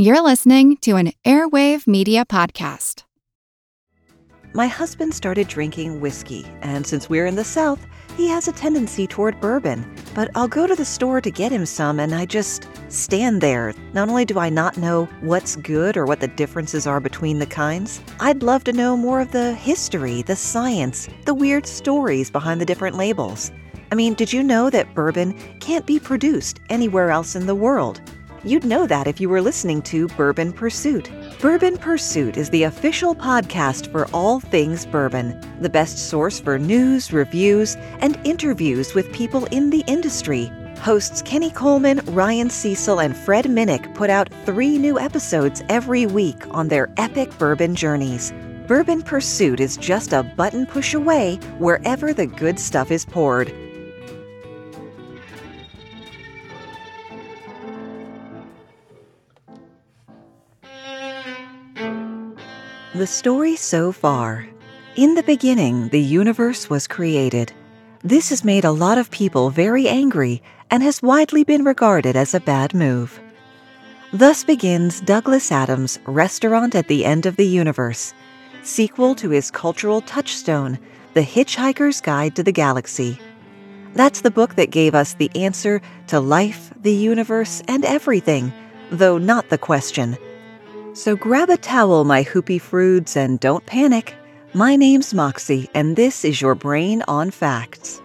You're listening to an Airwave Media Podcast. My husband started drinking whiskey, and since we're in the South, he has a tendency toward bourbon. But I'll go to the store to get him some, and I just stand there. Not only do I not know what's good or what the differences are between the kinds, I'd love to know more of the history, the science, the weird stories behind the different labels. I mean, did you know that bourbon can't be produced anywhere else in the world? You'd know that if you were listening to Bourbon Pursuit. Bourbon Pursuit is the official podcast for all things bourbon, the best source for news, reviews, and interviews with people in the industry. Hosts Kenny Coleman, Ryan Cecil, and Fred Minnick put out three new episodes every week on their epic bourbon journeys. Bourbon Pursuit is just a button push away wherever the good stuff is poured. The story so far. In the beginning, the universe was created. This has made a lot of people very angry and has widely been regarded as a bad move. Thus begins Douglas Adams' Restaurant at the End of the Universe, sequel to his cultural touchstone, The Hitchhiker's Guide to the Galaxy. That's the book that gave us the answer to life, the universe, and everything, though not the question so grab a towel, my hoopy froods, and don't panic. My name's Moxie, and this is your Brain on Facts.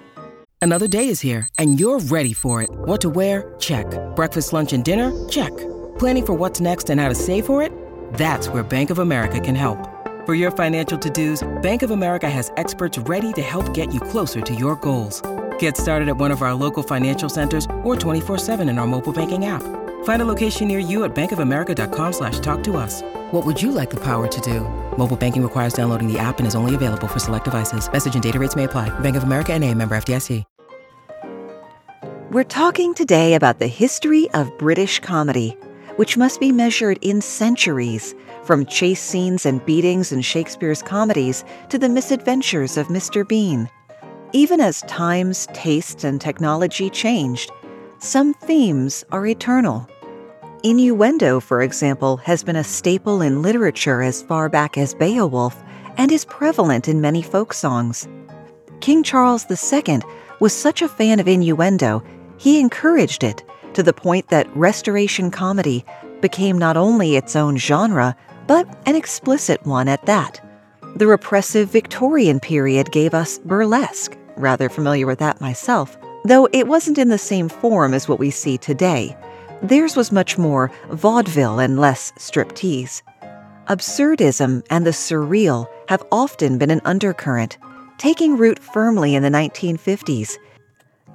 Another day is here, and you're ready for it. What to wear? Check. Breakfast, lunch, and dinner? Check. Planning for what's next and how to save for it? That's where Bank of America can help. For your financial to-dos, Bank of America has experts ready to help get you closer to your goals. Get started at one of our local financial centers or 24-7 in our mobile banking app. Find a location near you at bankofamerica.com slash talk to us. What would you like the power to do? Mobile banking requires downloading the app and is only available for select devices. Message and data rates may apply. Bank of America and a member FDIC. We're talking today about the history of British comedy, which must be measured in centuries, from chase scenes and beatings in Shakespeare's comedies to the misadventures of Mr. Bean. Even as times, tastes, and technology changed, some themes are eternal. Innuendo, for example, has been a staple in literature as far back as Beowulf and is prevalent in many folk songs. King Charles II was such a fan of innuendo, he encouraged it to the point that Restoration comedy became not only its own genre, but an explicit one at that. The repressive Victorian period gave us burlesque, rather familiar with that myself, though it wasn't in the same form as what we see today. Theirs was much more vaudeville and less striptease. Absurdism and the surreal have often been an undercurrent, taking root firmly in the 1950s,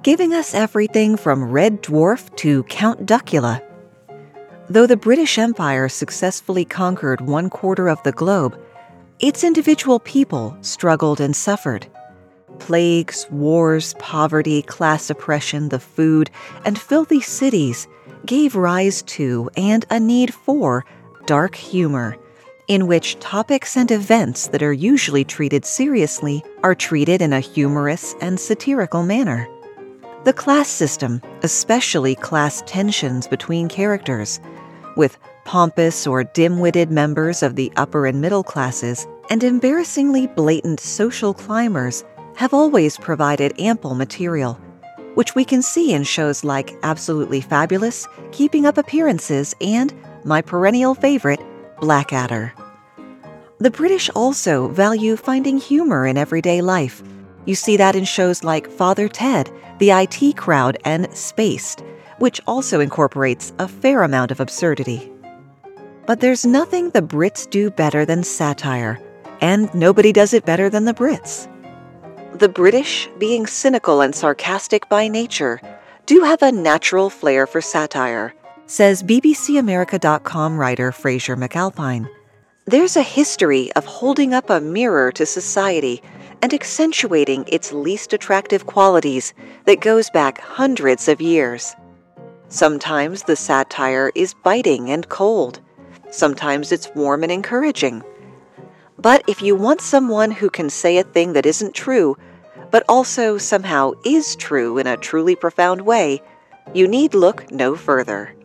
giving us everything from Red Dwarf to Count Duckula. Though the British Empire successfully conquered one quarter of the globe, its individual people struggled and suffered. Plagues, wars, poverty, class oppression, the food, and filthy cities gave rise to and a need for dark humor, in which topics and events that are usually treated seriously are treated in a humorous and satirical manner. The class system, especially class tensions between characters, with pompous or dim witted members of the upper and middle classes, and embarrassingly blatant social climbers, have always provided ample material which we can see in shows like Absolutely Fabulous, Keeping Up Appearances, and my perennial favorite, Blackadder. The British also value finding humor in everyday life. You see that in shows like Father Ted, The IT Crowd, and Spaced, which also incorporates a fair amount of absurdity. But there's nothing the Brits do better than satire, and nobody does it better than the Brits. The British, being cynical and sarcastic by nature, do have a natural flair for satire, says BBCAmerica.com writer Fraser McAlpine. There's a history of holding up a mirror to society and accentuating its least attractive qualities that goes back hundreds of years. Sometimes the satire is biting and cold. Sometimes it's warm and encouraging. But if you want someone who can say a thing that isn't true but also somehow is true in a truly profound way, you need look no further.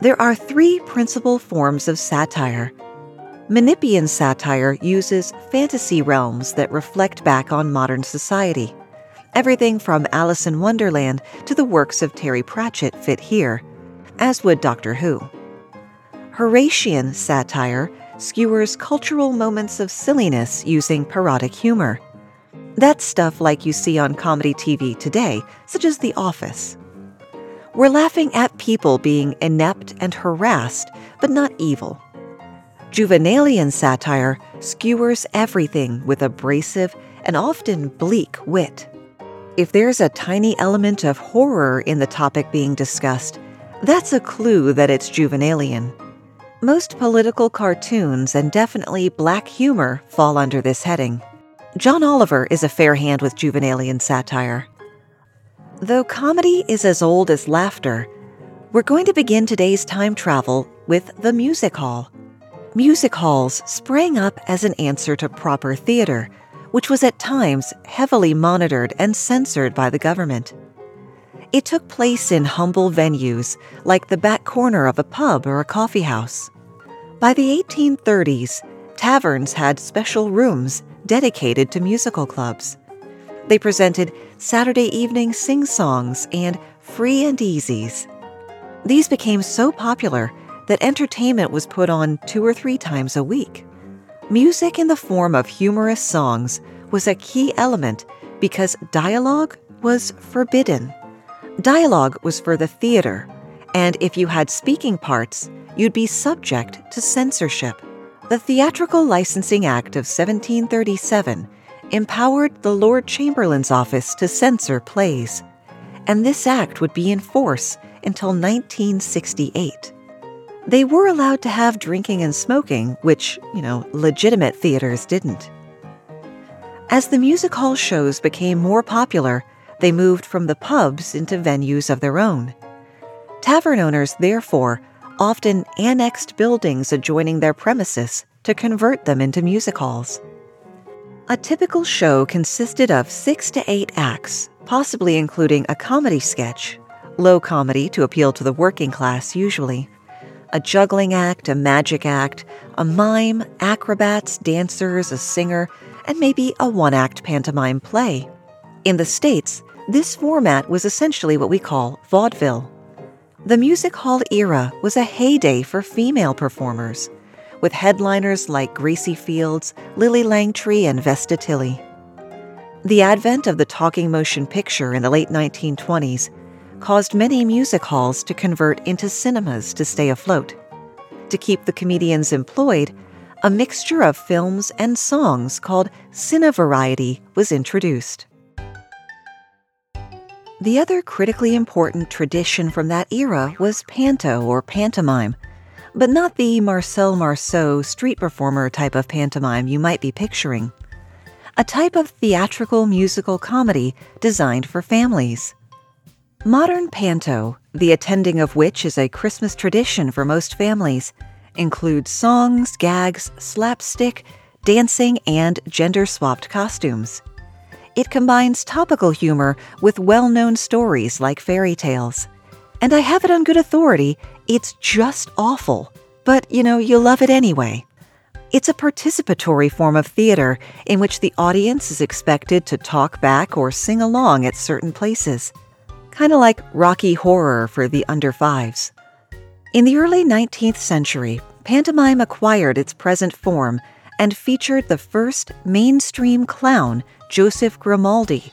There are three principal forms of satire. Menippean satire uses fantasy realms that reflect back on modern society. Everything from Alice in Wonderland to the works of Terry Pratchett fit here, as would Doctor Who. Horatian satire skewers cultural moments of silliness using parodic humor. That's stuff like you see on comedy TV today, such as The Office. We're laughing at people being inept and harassed, but not evil. Juvenalian satire skewers everything with abrasive and often bleak wit. If there's a tiny element of horror in the topic being discussed, that's a clue that it's Juvenalian. Most political cartoons and definitely black humor fall under this heading. John Oliver is a fair hand with Juvenalian satire. Though comedy is as old as laughter, we're going to begin today's time travel with the music hall. Music halls sprang up as an answer to proper theater, which was at times heavily monitored and censored by the government. It took place in humble venues like the back corner of a pub or a coffee house. By the 1830s, taverns had special rooms dedicated to musical clubs. They presented Saturday evening sing songs and free and easies. These became so popular that entertainment was put on two or three times a week. Music in the form of humorous songs was a key element because dialogue was forbidden. Dialogue was for the theater, and if you had speaking parts, you'd be subject to censorship. The Theatrical Licensing Act of 1737 empowered the Lord Chamberlain's office to censor plays, and this act would be in force until 1968. They were allowed to have drinking and smoking, which, you know, legitimate theaters didn't. As the music hall shows became more popular, they moved from the pubs into venues of their own. Tavern owners, therefore, often annexed buildings adjoining their premises to convert them into music halls. A typical show consisted of six to eight acts, possibly including a comedy sketch, low comedy to appeal to the working class usually, a juggling act, a magic act, a mime, acrobats, dancers, a singer, and maybe a one act pantomime play. In the States, this format was essentially what we call vaudeville. The music hall era was a heyday for female performers, with headliners like Gracie Fields, Lillie Langtry, and Vesta Tilley. The advent of the talking motion picture in the late 1920s caused many music halls to convert into cinemas to stay afloat. To keep the comedians employed, a mixture of films and songs called Cinevariety was introduced. The other critically important tradition from that era was panto or pantomime, but not the Marcel Marceau street performer type of pantomime you might be picturing. A type of theatrical musical comedy designed for families. Modern panto, the attending of which is a Christmas tradition for most families, includes songs, gags, slapstick, dancing, and gender swapped costumes. It combines topical humor with well known stories like fairy tales. And I have it on good authority, it's just awful. But, you know, you love it anyway. It's a participatory form of theater in which the audience is expected to talk back or sing along at certain places. Kind of like Rocky Horror for the under fives. In the early 19th century, pantomime acquired its present form and featured the first mainstream clown Joseph Grimaldi.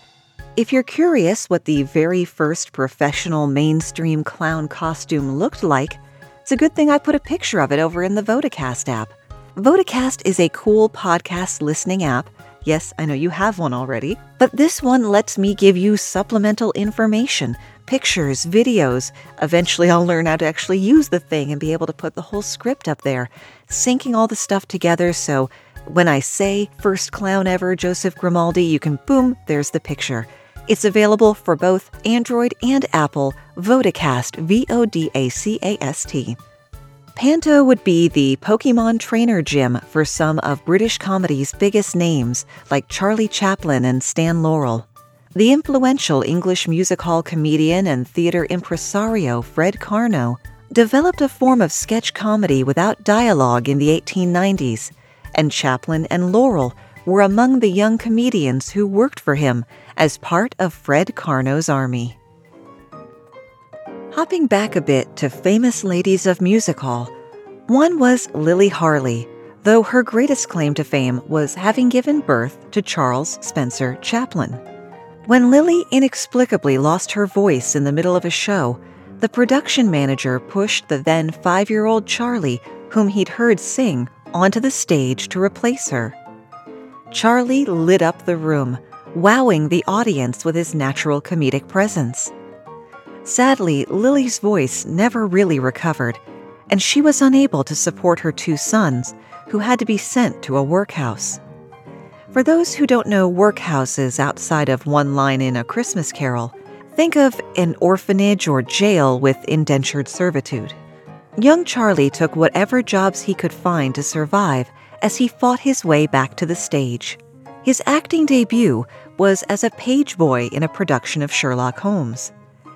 If you're curious what the very first professional mainstream clown costume looked like, it's a good thing I put a picture of it over in the Vodacast app. Vodacast is a cool podcast listening app. Yes, I know you have one already, but this one lets me give you supplemental information, pictures, videos. Eventually, I'll learn how to actually use the thing and be able to put the whole script up there, syncing all the stuff together so when I say first clown ever Joseph Grimaldi, you can boom, there's the picture. It's available for both Android and Apple, Vodacast, V O D A C A S T. Panto would be the Pokemon trainer gym for some of British comedy's biggest names like Charlie Chaplin and Stan Laurel. The influential English music hall comedian and theater impresario Fred Karno developed a form of sketch comedy without dialogue in the 1890s, and Chaplin and Laurel were among the young comedians who worked for him as part of Fred Karno's army. Hopping back a bit to famous ladies of music hall, one was Lily Harley, though her greatest claim to fame was having given birth to Charles Spencer Chaplin. When Lily inexplicably lost her voice in the middle of a show, the production manager pushed the then five year old Charlie, whom he'd heard sing, onto the stage to replace her. Charlie lit up the room, wowing the audience with his natural comedic presence. Sadly, Lily's voice never really recovered, and she was unable to support her two sons, who had to be sent to a workhouse. For those who don't know workhouses outside of one line in A Christmas Carol, think of an orphanage or jail with indentured servitude. Young Charlie took whatever jobs he could find to survive as he fought his way back to the stage. His acting debut was as a page boy in a production of Sherlock Holmes.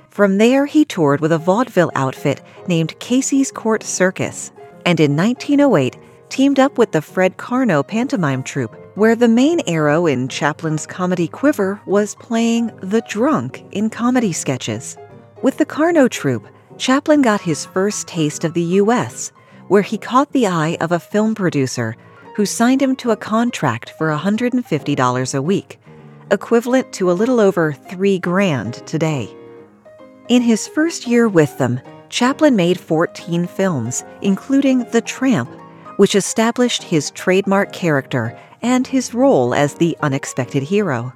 From there, he toured with a vaudeville outfit named Casey's Court Circus, and in 1908 teamed up with the Fred Karno pantomime troupe, where the main arrow in Chaplin's comedy quiver was playing the drunk in comedy sketches. With the Karno troupe, Chaplin got his first taste of the U.S., where he caught the eye of a film producer who signed him to a contract for $150 a week, equivalent to a little over three grand today. In his first year with them, Chaplin made 14 films, including The Tramp, which established his trademark character and his role as the unexpected hero.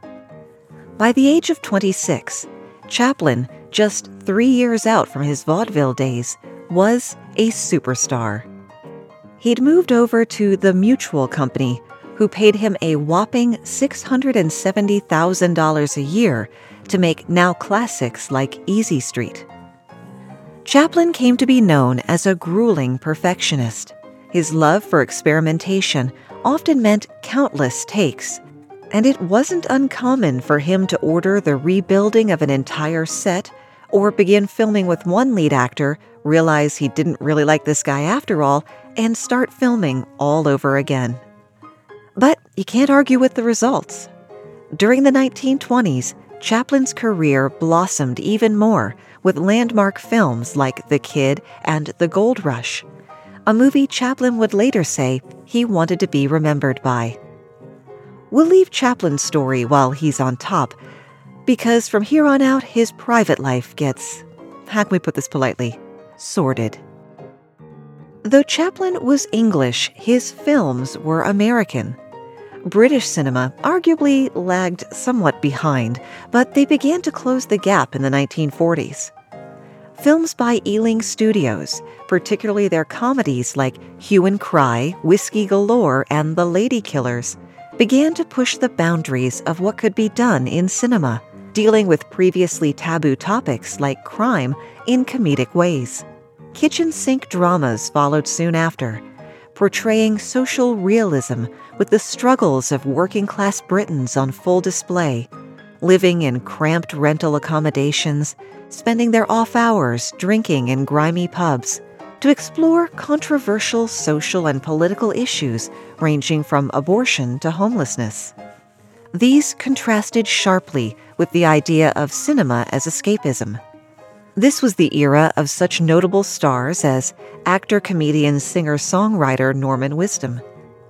By the age of 26, Chaplin, just three years out from his vaudeville days, was a superstar he'd moved over to the Mutual Company, who paid him a whopping $670,000 a year to make now classics like Easy Street. Chaplin came to be known as a grueling perfectionist. His love for experimentation often meant countless takes, and it wasn't uncommon for him to order the rebuilding of an entire set or begin filming with one lead actor, realize he didn't really like this guy after all, and start filming all over again. But you can't argue with the results. During the 1920s, Chaplin's career blossomed even more with landmark films like The Kid and The Gold Rush, a movie Chaplin would later say he wanted to be remembered by. We'll leave Chaplin's story while he's on top, because from here on out, his private life gets, how can we put this politely, sordid. Though Chaplin was English, his films were American. British cinema arguably lagged somewhat behind, but they began to close the gap in the 1940s. Films by Ealing Studios, particularly their comedies like Hue and Cry, Whiskey Galore, and The Ladykillers, began to push the boundaries of what could be done in cinema, dealing with previously taboo topics like crime in comedic ways. Kitchen sink dramas followed soon after, portraying social realism with the struggles of working class Britons on full display, living in cramped rental accommodations, spending their off hours drinking in grimy pubs, to explore controversial social and political issues ranging from abortion to homelessness. These contrasted sharply with the idea of cinema as escapism. This was the era of such notable stars as actor, comedian, singer, songwriter Norman Wisdom.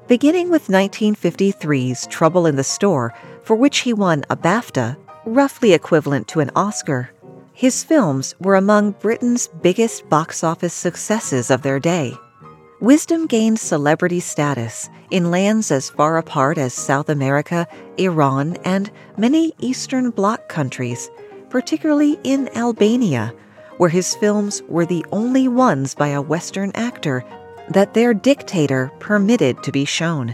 Beginning with 1953's Trouble in the Store, for which he won a BAFTA, roughly equivalent to an Oscar, his films were among Britain's biggest box office successes of their day. Wisdom gained celebrity status in lands as far apart as South America, Iran, and many Eastern Bloc countries particularly in Albania, where his films were the only ones by a Western actor that their dictator permitted to be shown.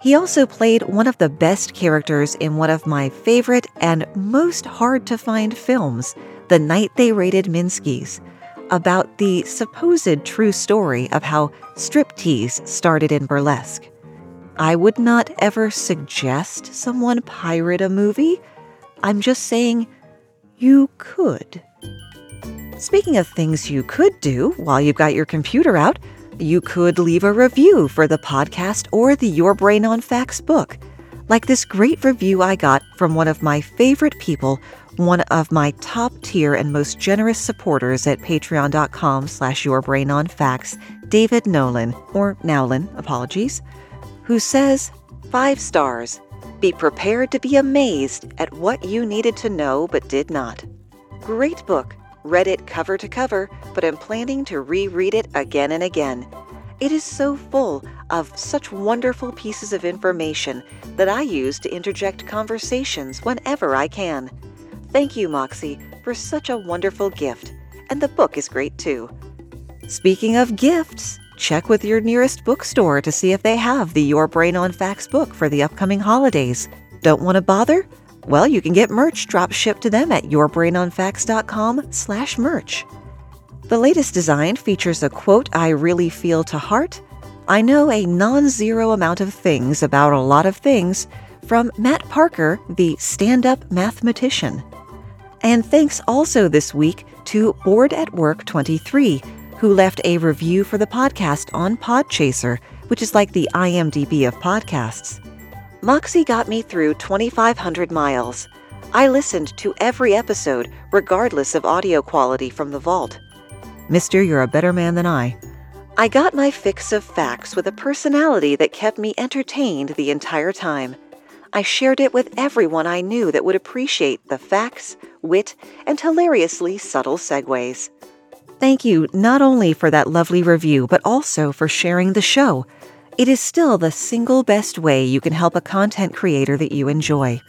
He also played one of the best characters in one of my favorite and most hard to find films, The Night They Raided Minsky's, about the supposed true story of how striptease started in burlesque. I would not ever suggest someone pirate a movie. I'm just saying you could. Speaking of things you could do while you've got your computer out, you could leave a review for the podcast or the Your Brain on Facts book. Like this great review I got from one of my favorite people, one of my top tier and most generous supporters at patreon.com slash yourbrainonfacts, David Nolan, or Nowlin, apologies, who says, Five stars. Be prepared to be amazed at what you needed to know but did not. Great book read it cover to cover, but am planning to reread it again and again. It is so full of such wonderful pieces of information that I use to interject conversations whenever I can. Thank you, Moxie, for such a wonderful gift, and the book is great too. Speaking of gifts, check with your nearest bookstore to see if they have the Your Brain on Facts book for the upcoming holidays. Don't want to bother? Well, you can get merch drop shipped to them at yourbrainonfacts.com slash merch. The latest design features a quote I really feel to heart. I know a non-zero amount of things about a lot of things from Matt Parker, the stand-up mathematician. And thanks also this week to Board at Work 23, who left a review for the podcast on Podchaser, which is like the IMDb of podcasts. Moxie got me through 2,500 miles. I listened to every episode, regardless of audio quality from the vault. Mister, you're a better man than I. I got my fix of facts with a personality that kept me entertained the entire time. I shared it with everyone I knew that would appreciate the facts, wit, and hilariously subtle segues. Thank you not only for that lovely review, but also for sharing the show. It is still the single best way you can help a content creator that you enjoy.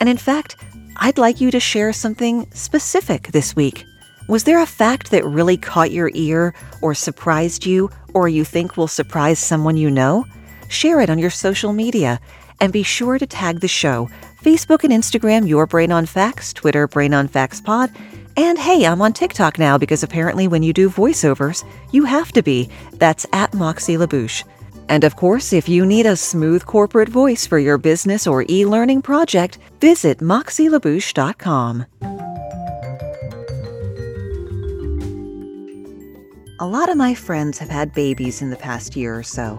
And in fact, I'd like you to share something specific this week. Was there a fact that really caught your ear, or surprised you, or you think will surprise someone you know? Share it on your social media, and be sure to tag the show Facebook and Instagram, Your Brain on Facts, Twitter, Brain on Facts Pod, and hey, I'm on TikTok now because apparently when you do voiceovers, you have to be. That's at Moxie LaBouche. And of course, if you need a smooth corporate voice for your business or e learning project, visit moxielabouche.com. A lot of my friends have had babies in the past year or so.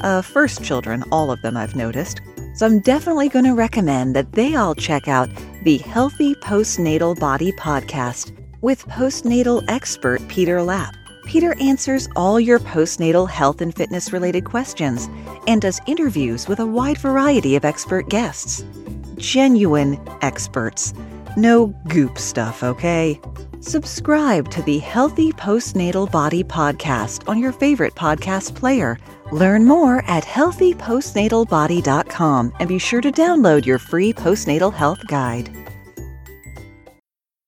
Uh, first children, all of them I've noticed. So I'm definitely going to recommend that they all check out the Healthy Postnatal Body podcast with postnatal expert Peter Lapp. Peter answers all your postnatal health and fitness related questions and does interviews with a wide variety of expert guests. Genuine experts. No goop stuff, okay? Subscribe to the Healthy Postnatal Body podcast on your favorite podcast player. Learn more at healthypostnatalbody.com and be sure to download your free postnatal health guide.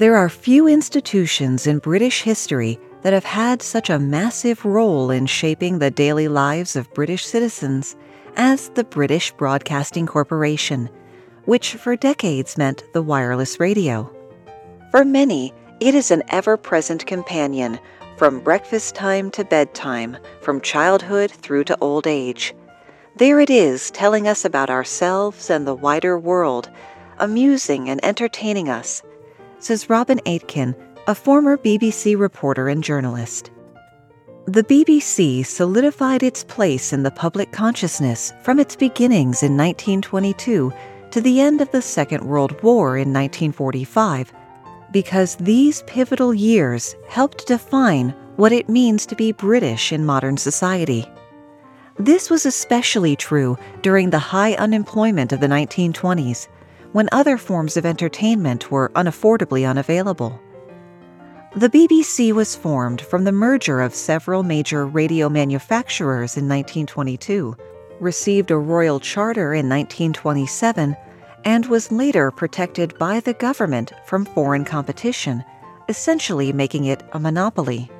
There are few institutions in British history that have had such a massive role in shaping the daily lives of British citizens as the British Broadcasting Corporation, which for decades meant the wireless radio. For many, it is an ever present companion from breakfast time to bedtime, from childhood through to old age. There it is, telling us about ourselves and the wider world, amusing and entertaining us says Robin Aitken, a former BBC reporter and journalist. The BBC solidified its place in the public consciousness from its beginnings in 1922 to the end of the Second World War in 1945 because these pivotal years helped define what it means to be British in modern society. This was especially true during the high unemployment of the 1920s when other forms of entertainment were unaffordably unavailable. The BBC was formed from the merger of several major radio manufacturers in 1922. received a royal charter in 1927 and was later protected by the government from foreign competition, essentially making it a monopoly.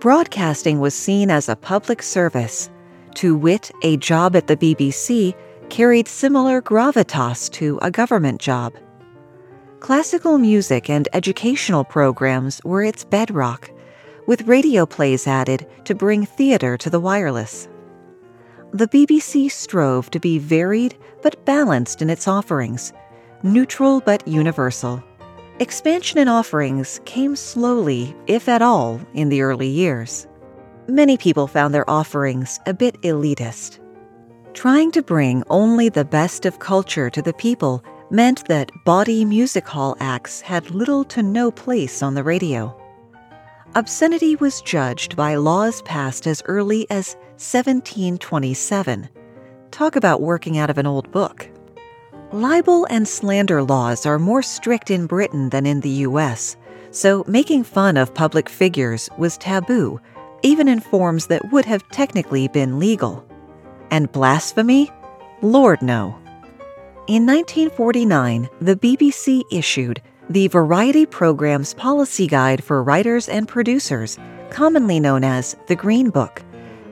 Broadcasting was seen as a public service. To wit, a job at the BBC carried similar gravitas to a government job. Classical music and educational programs were its bedrock, with radio plays added to bring theater to the wireless. The BBC strove to be varied but balanced in its offerings, neutral but universal. Expansion in offerings came slowly, if at all, in the early years. Many people found their offerings a bit elitist. Trying to bring only the best of culture to the people meant that bawdy music hall acts had little to no place on the radio. Obscenity was judged by laws passed as early as 1727. Talk about working out of an old book. Libel and slander laws are more strict in Britain than in the US, so making fun of public figures was taboo, even in forms that would have technically been legal. And blasphemy? Lord, no. In 1949, the BBC issued the Variety Program's Policy Guide for Writers and Producers, commonly known as the Green Book,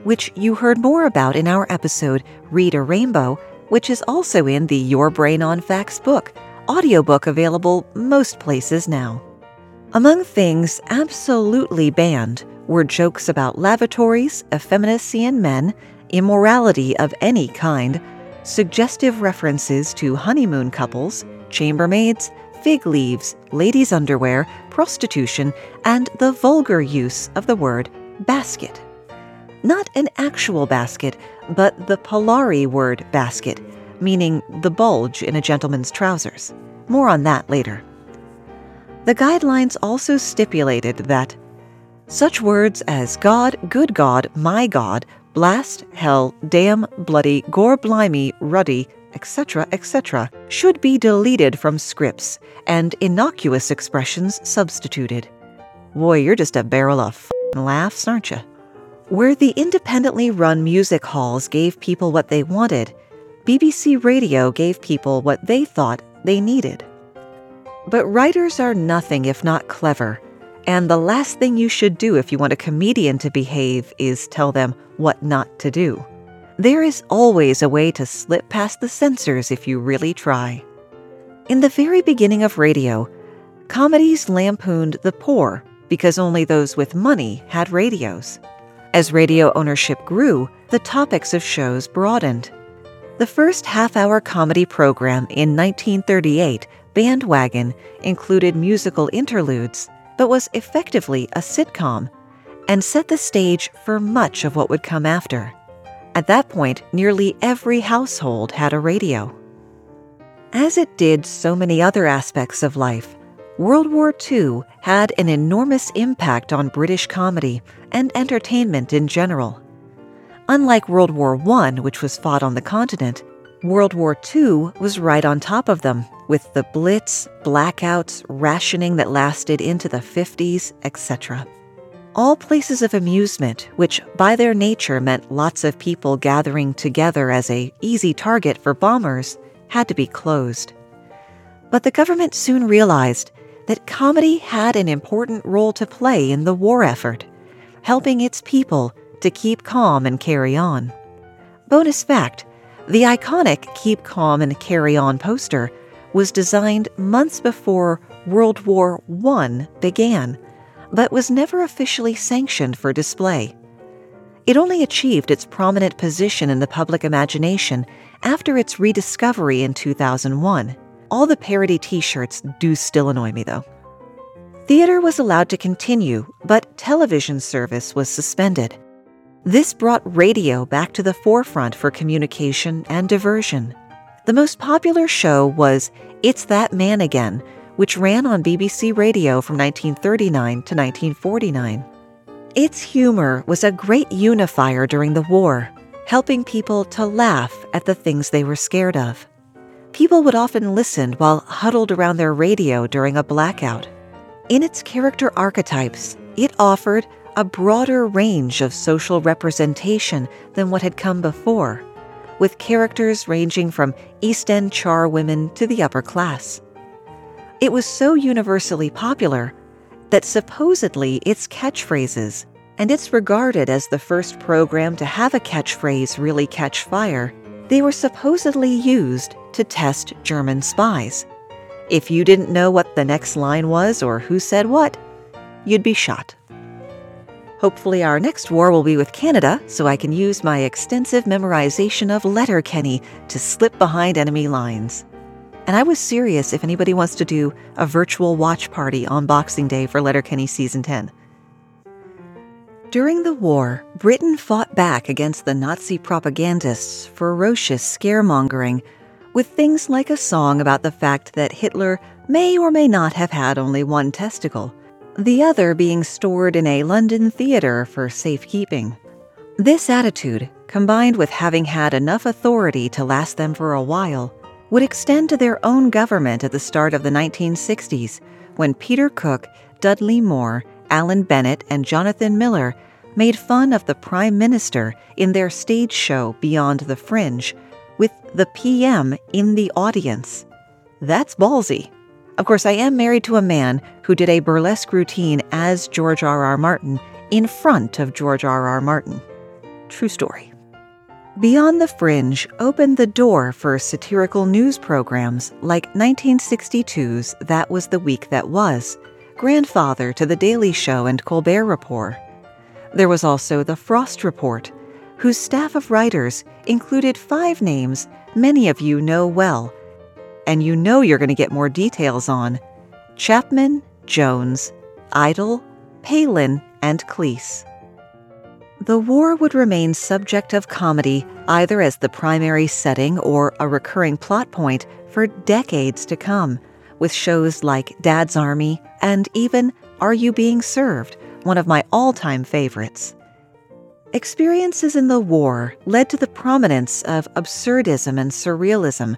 which you heard more about in our episode Read a Rainbow which is also in the Your Brain on Facts book, audiobook available most places now. Among things absolutely banned were jokes about lavatories, effeminacy in men, immorality of any kind, suggestive references to honeymoon couples, chambermaids, fig leaves, ladies' underwear, prostitution, and the vulgar use of the word basket. Not an actual basket, but the Polari word basket, meaning the bulge in a gentleman's trousers. More on that later. The guidelines also stipulated that such words as God, good God, my God, blast, hell, damn, bloody, gore blimey, ruddy, etc., etc., should be deleted from scripts and innocuous expressions substituted. Boy, you're just a barrel of laughs, aren't you? Where the independently run music halls gave people what they wanted, BBC Radio gave people what they thought they needed. But writers are nothing if not clever, and the last thing you should do if you want a comedian to behave is tell them what not to do. There is always a way to slip past the censors if you really try. In the very beginning of radio, comedies lampooned the poor because only those with money had radios. As radio ownership grew, the topics of shows broadened. The first half hour comedy program in 1938, Bandwagon, included musical interludes, but was effectively a sitcom and set the stage for much of what would come after. At that point, nearly every household had a radio. As it did so many other aspects of life, World War II had an enormous impact on British comedy and entertainment in general. Unlike World War I, which was fought on the continent, World War II was right on top of them, with the Blitz, blackouts, rationing that lasted into the 50s, etc. All places of amusement, which by their nature meant lots of people gathering together as a easy target for bombers, had to be closed. But the government soon realized that comedy had an important role to play in the war effort, helping its people to keep calm and carry on. Bonus fact the iconic Keep Calm and Carry On poster was designed months before World War I began, but was never officially sanctioned for display. It only achieved its prominent position in the public imagination after its rediscovery in 2001. All the parody t shirts do still annoy me, though. Theater was allowed to continue, but television service was suspended. This brought radio back to the forefront for communication and diversion. The most popular show was It's That Man Again, which ran on BBC Radio from 1939 to 1949. Its humor was a great unifier during the war, helping people to laugh at the things they were scared of people would often listen while huddled around their radio during a blackout. In its character archetypes, it offered a broader range of social representation than what had come before, with characters ranging from East End charwomen to the upper class. It was so universally popular that supposedly its catchphrases, and it's regarded as the first program to have a catchphrase really catch fire, they were supposedly used to test German spies. If you didn't know what the next line was or who said what, you'd be shot. Hopefully, our next war will be with Canada, so I can use my extensive memorization of Letterkenny to slip behind enemy lines. And I was serious if anybody wants to do a virtual watch party on Boxing Day for Letterkenny Season 10. During the war, Britain fought back against the Nazi propagandists' ferocious scaremongering with things like a song about the fact that Hitler may or may not have had only one testicle, the other being stored in a London theatre for safekeeping. This attitude, combined with having had enough authority to last them for a while, would extend to their own government at the start of the 1960s when Peter Cook, Dudley Moore, Alan Bennett, and Jonathan Miller made fun of the Prime Minister in their stage show Beyond the Fringe, with the PM in the audience. That's ballsy. Of course, I am married to a man who did a burlesque routine as George R. R. Martin in front of George R. R. Martin. True story. Beyond the Fringe opened the door for satirical news programs like 1962's That Was the Week That Was, grandfather to The Daily Show and Colbert Report. There was also The Frost Report, whose staff of writers included five names many of you know well, and you know you're going to get more details on Chapman, Jones, Idle, Palin, and Cleese. The war would remain subject of comedy either as the primary setting or a recurring plot point for decades to come, with shows like Dad's Army and even Are You Being Served, one of my all time favorites. Experiences in the war led to the prominence of absurdism and surrealism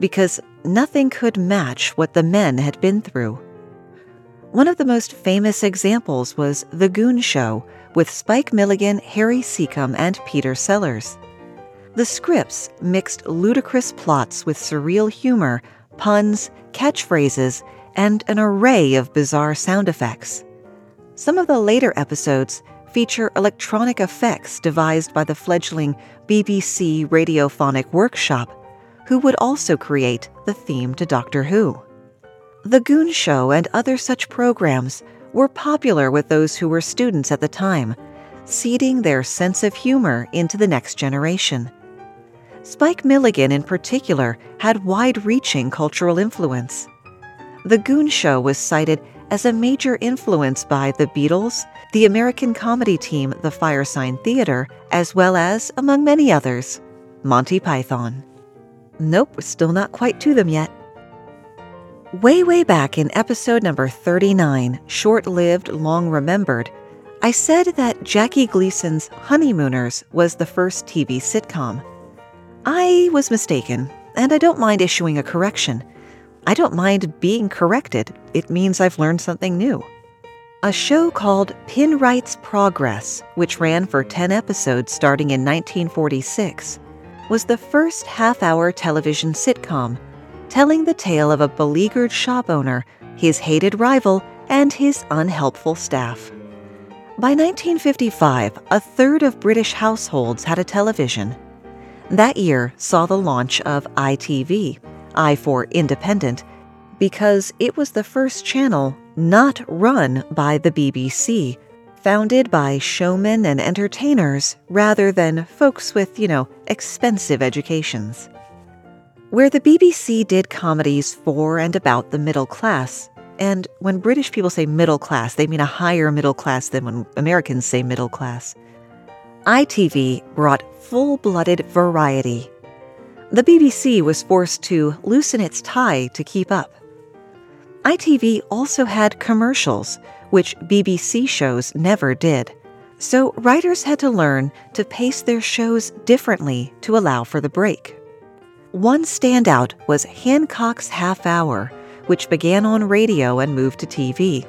because nothing could match what the men had been through. One of the most famous examples was The Goon Show with Spike Milligan, Harry Secombe, and Peter Sellers. The scripts mixed ludicrous plots with surreal humor, puns, catchphrases, and an array of bizarre sound effects. Some of the later episodes feature electronic effects devised by the fledgling BBC Radiophonic Workshop, who would also create the theme to Doctor Who. The Goon Show and other such programs were popular with those who were students at the time, seeding their sense of humor into the next generation. Spike Milligan, in particular, had wide reaching cultural influence. The Goon Show was cited as a major influence by the Beatles, the American comedy team The Firesign Theatre, as well as, among many others, Monty Python. Nope, still not quite to them yet. Way, way back in episode number 39, Short Lived, Long Remembered, I said that Jackie Gleason's Honeymooners was the first TV sitcom. I was mistaken, and I don't mind issuing a correction. I don't mind being corrected, it means I've learned something new. A show called Pinwright's Progress, which ran for 10 episodes starting in 1946, was the first half hour television sitcom telling the tale of a beleaguered shop owner, his hated rival, and his unhelpful staff. By 1955, a third of British households had a television. That year saw the launch of ITV, I for Independent, because it was the first channel not run by the BBC, founded by showmen and entertainers rather than folks with, you know, expensive educations. Where the BBC did comedies for and about the middle class, and when British people say middle class, they mean a higher middle class than when Americans say middle class. ITV brought full blooded variety. The BBC was forced to loosen its tie to keep up. ITV also had commercials, which BBC shows never did. So writers had to learn to pace their shows differently to allow for the break. One standout was Hancock's Half Hour, which began on radio and moved to TV.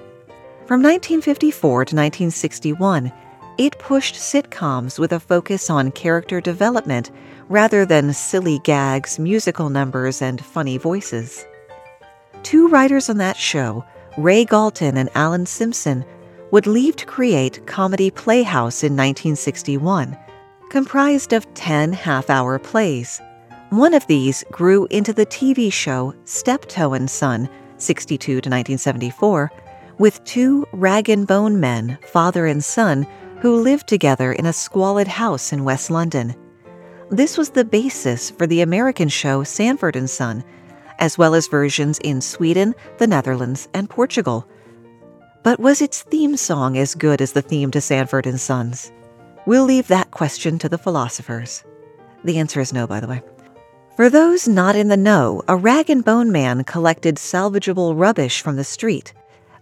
From 1954 to 1961, it pushed sitcoms with a focus on character development rather than silly gags, musical numbers, and funny voices. Two writers on that show, Ray Galton and Alan Simpson, would leave to create Comedy Playhouse in 1961, comprised of 10 half hour plays. One of these grew into the TV show Steptoe and Son, 62 to 1974, with two rag and bone men, father and son, who lived together in a squalid house in West London. This was the basis for the American show Sanford and Son, as well as versions in Sweden, the Netherlands, and Portugal. But was its theme song as good as the theme to Sanford and Sons? We'll leave that question to the philosophers. The answer is no, by the way. For those not in the know, a rag and bone man collected salvageable rubbish from the street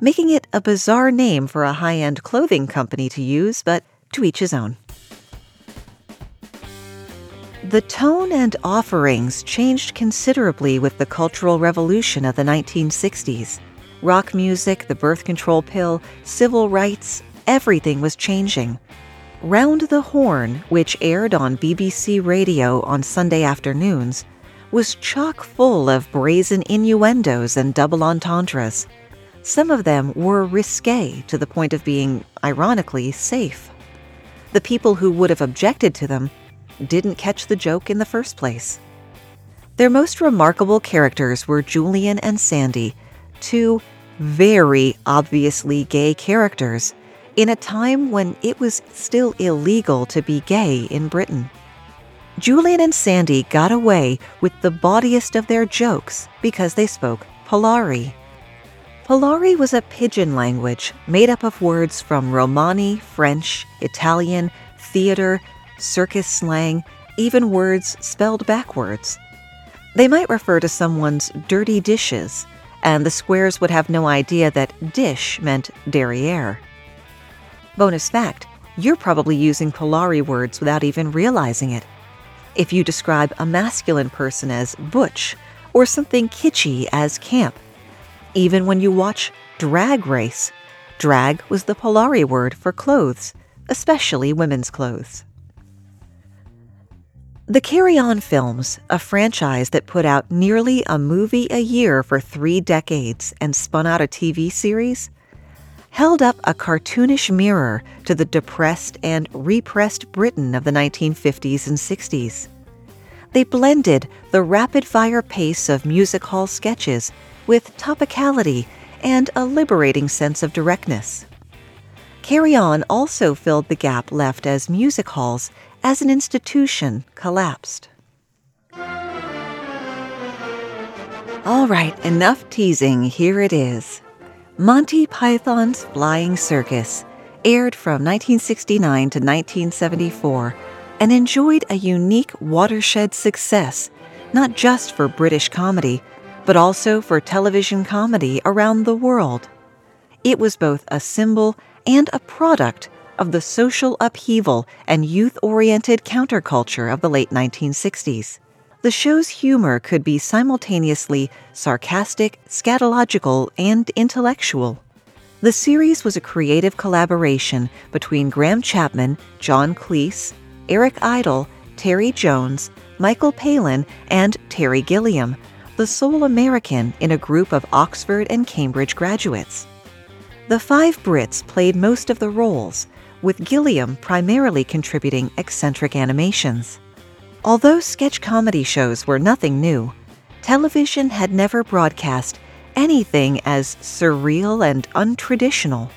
making it a bizarre name for a high end clothing company to use, but to each his own. The tone and offerings changed considerably with the Cultural Revolution of the 1960s. Rock music, the birth control pill, civil rights, everything was changing. Round the Horne, which aired on BBC Radio on Sunday afternoons, was chock full of brazen innuendos and double entendres. Some of them were risque to the point of being, ironically, safe. The people who would have objected to them didn't catch the joke in the first place. Their most remarkable characters were Julian and Sandy, two very obviously gay characters in a time when it was still illegal to be gay in Britain. Julian and Sandy got away with the bawdiest of their jokes because they spoke Polari. Polari was a pidgin language made up of words from Romani, French, Italian, theater, circus slang, even words spelled backwards. They might refer to someone's dirty dishes, and the squares would have no idea that dish meant derriere. Bonus fact you're probably using Polari words without even realizing it. If you describe a masculine person as butch, or something kitschy as camp, even when you watch Drag Race. Drag was the Polari word for clothes, especially women's clothes. The Carry On Films, a franchise that put out nearly a movie a year for three decades and spun out a TV series, held up a cartoonish mirror to the depressed and repressed Britain of the 1950s and 60s. They blended the rapid fire pace of music hall sketches with topicality and a liberating sense of directness. Carry On also filled the gap left as music halls as an institution collapsed. All right, enough teasing, here it is. Monty Python's Flying Circus aired from 1969 to 1974 and enjoyed a unique watershed success, not just for British comedy, but also for television comedy around the world. It was both a symbol and a product of the social upheaval and youth oriented counterculture of the late 1960s. The show's humor could be simultaneously sarcastic, scatological, and intellectual. The series was a creative collaboration between Graham Chapman, John Cleese, Eric Idle, Terry Jones, Michael Palin, and Terry Gilliam, the sole American in a group of Oxford and Cambridge graduates. The five Brits played most of the roles, with Gilliam primarily contributing eccentric animations. Although sketch comedy shows were nothing new, television had never broadcast anything as surreal and untraditional,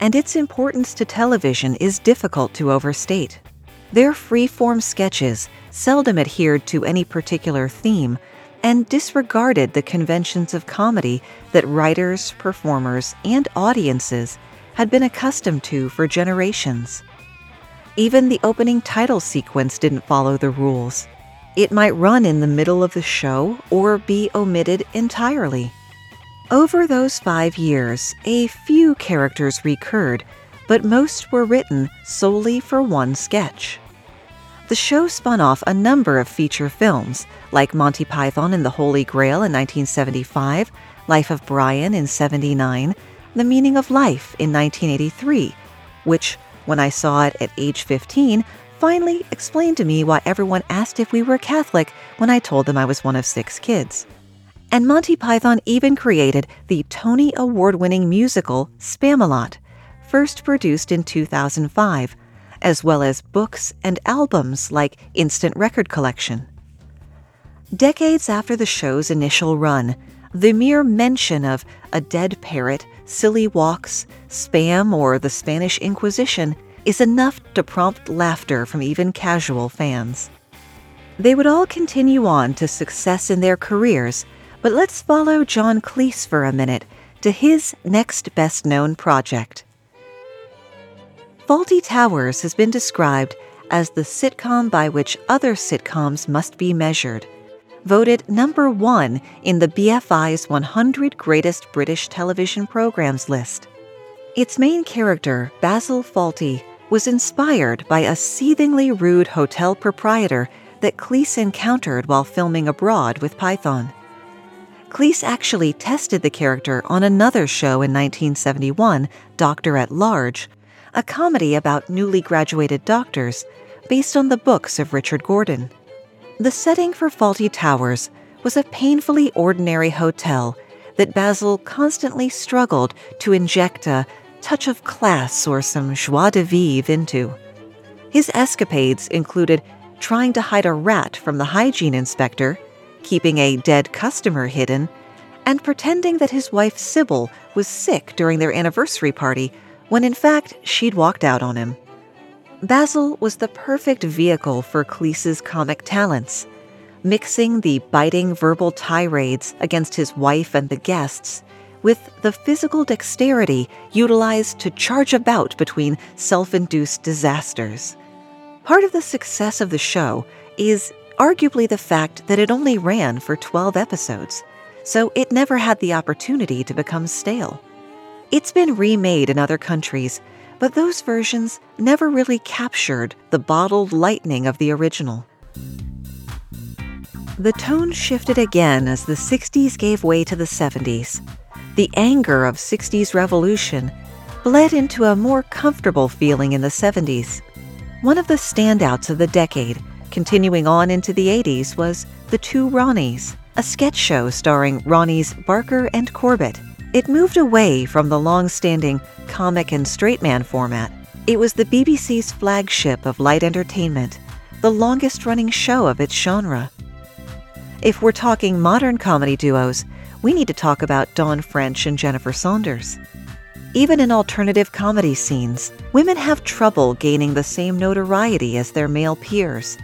and its importance to television is difficult to overstate. Their free-form sketches seldom adhered to any particular theme and disregarded the conventions of comedy that writers, performers, and audiences had been accustomed to for generations. Even the opening title sequence didn't follow the rules. It might run in the middle of the show or be omitted entirely. Over those five years, a few characters recurred, but most were written solely for one sketch. The show spun off a number of feature films, like Monty Python and the Holy Grail in 1975, Life of Brian in 79, The Meaning of Life in 1983, which, when I saw it at age 15, finally explained to me why everyone asked if we were Catholic when I told them I was one of six kids. And Monty Python even created the Tony Award winning musical Spamalot, first produced in 2005, as well as books and albums like Instant Record Collection. Decades after the show's initial run, the mere mention of a dead parrot, silly walks, spam, or the Spanish Inquisition is enough to prompt laughter from even casual fans. They would all continue on to success in their careers, but let's follow John Cleese for a minute to his next best known project. Fawlty Towers has been described as the sitcom by which other sitcoms must be measured. Voted number one in the BFI's 100 Greatest British Television Programs list. Its main character, Basil Fawlty, was inspired by a seethingly rude hotel proprietor that Cleese encountered while filming abroad with Python. Cleese actually tested the character on another show in 1971, Doctor at Large, a comedy about newly graduated doctors based on the books of Richard Gordon. The setting for Fawlty Towers was a painfully ordinary hotel that Basil constantly struggled to inject a touch of class or some joie de vivre into. His escapades included trying to hide a rat from the hygiene inspector, keeping a dead customer hidden, and pretending that his wife Sybil was sick during their anniversary party when in fact she'd walked out on him. Basil was the perfect vehicle for Cleese's comic talents, mixing the biting verbal tirades against his wife and the guests with the physical dexterity utilized to charge about between self induced disasters. Part of the success of the show is arguably the fact that it only ran for 12 episodes, so it never had the opportunity to become stale. It's been remade in other countries, but those versions never really captured the bottled lightning of the original. The tone shifted again as the 60s gave way to the 70s the anger of 60s revolution bled into a more comfortable feeling in the 70s. One of the standouts of the decade, continuing on into the 80s, was The Two Ronnies, a sketch show starring Ronnies Barker and Corbett. It moved away from the long standing comic and straight man format. It was the BBC's flagship of light entertainment, the longest running show of its genre. If we're talking modern comedy duos, we need to talk about Dawn French and Jennifer Saunders. Even in alternative comedy scenes, women have trouble gaining the same notoriety as their male peers.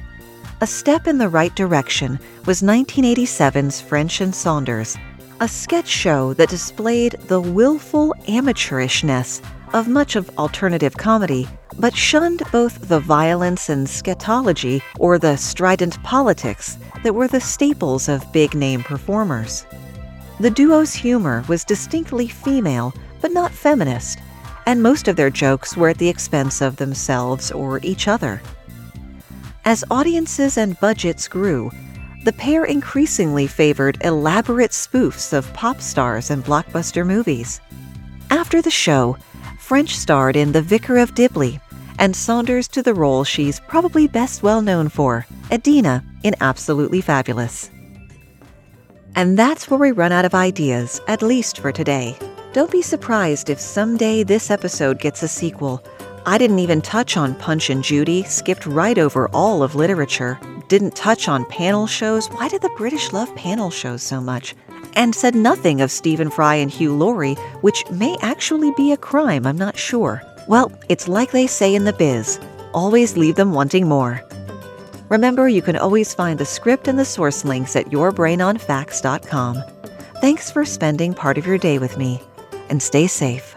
A step in the right direction was 1987's French and Saunders, a sketch show that displayed the willful amateurishness of much of alternative comedy, but shunned both the violence and scatology or the strident politics that were the staples of big name performers. The duo's humor was distinctly female, but not feminist, and most of their jokes were at the expense of themselves or each other. As audiences and budgets grew, the pair increasingly favored elaborate spoofs of pop stars and blockbuster movies. After the show, French starred in The Vicar of Dibley, and Saunders to the role she's probably best well known for, Edina in Absolutely Fabulous. And that's where we run out of ideas, at least for today. Don't be surprised if someday this episode gets a sequel. I didn't even touch on Punch and Judy, skipped right over all of literature, didn't touch on panel shows. Why did the British love panel shows so much? And said nothing of Stephen Fry and Hugh Laurie, which may actually be a crime, I'm not sure. Well, it's like they say in the biz always leave them wanting more. Remember, you can always find the script and the source links at yourbrainonfacts.com. Thanks for spending part of your day with me, and stay safe.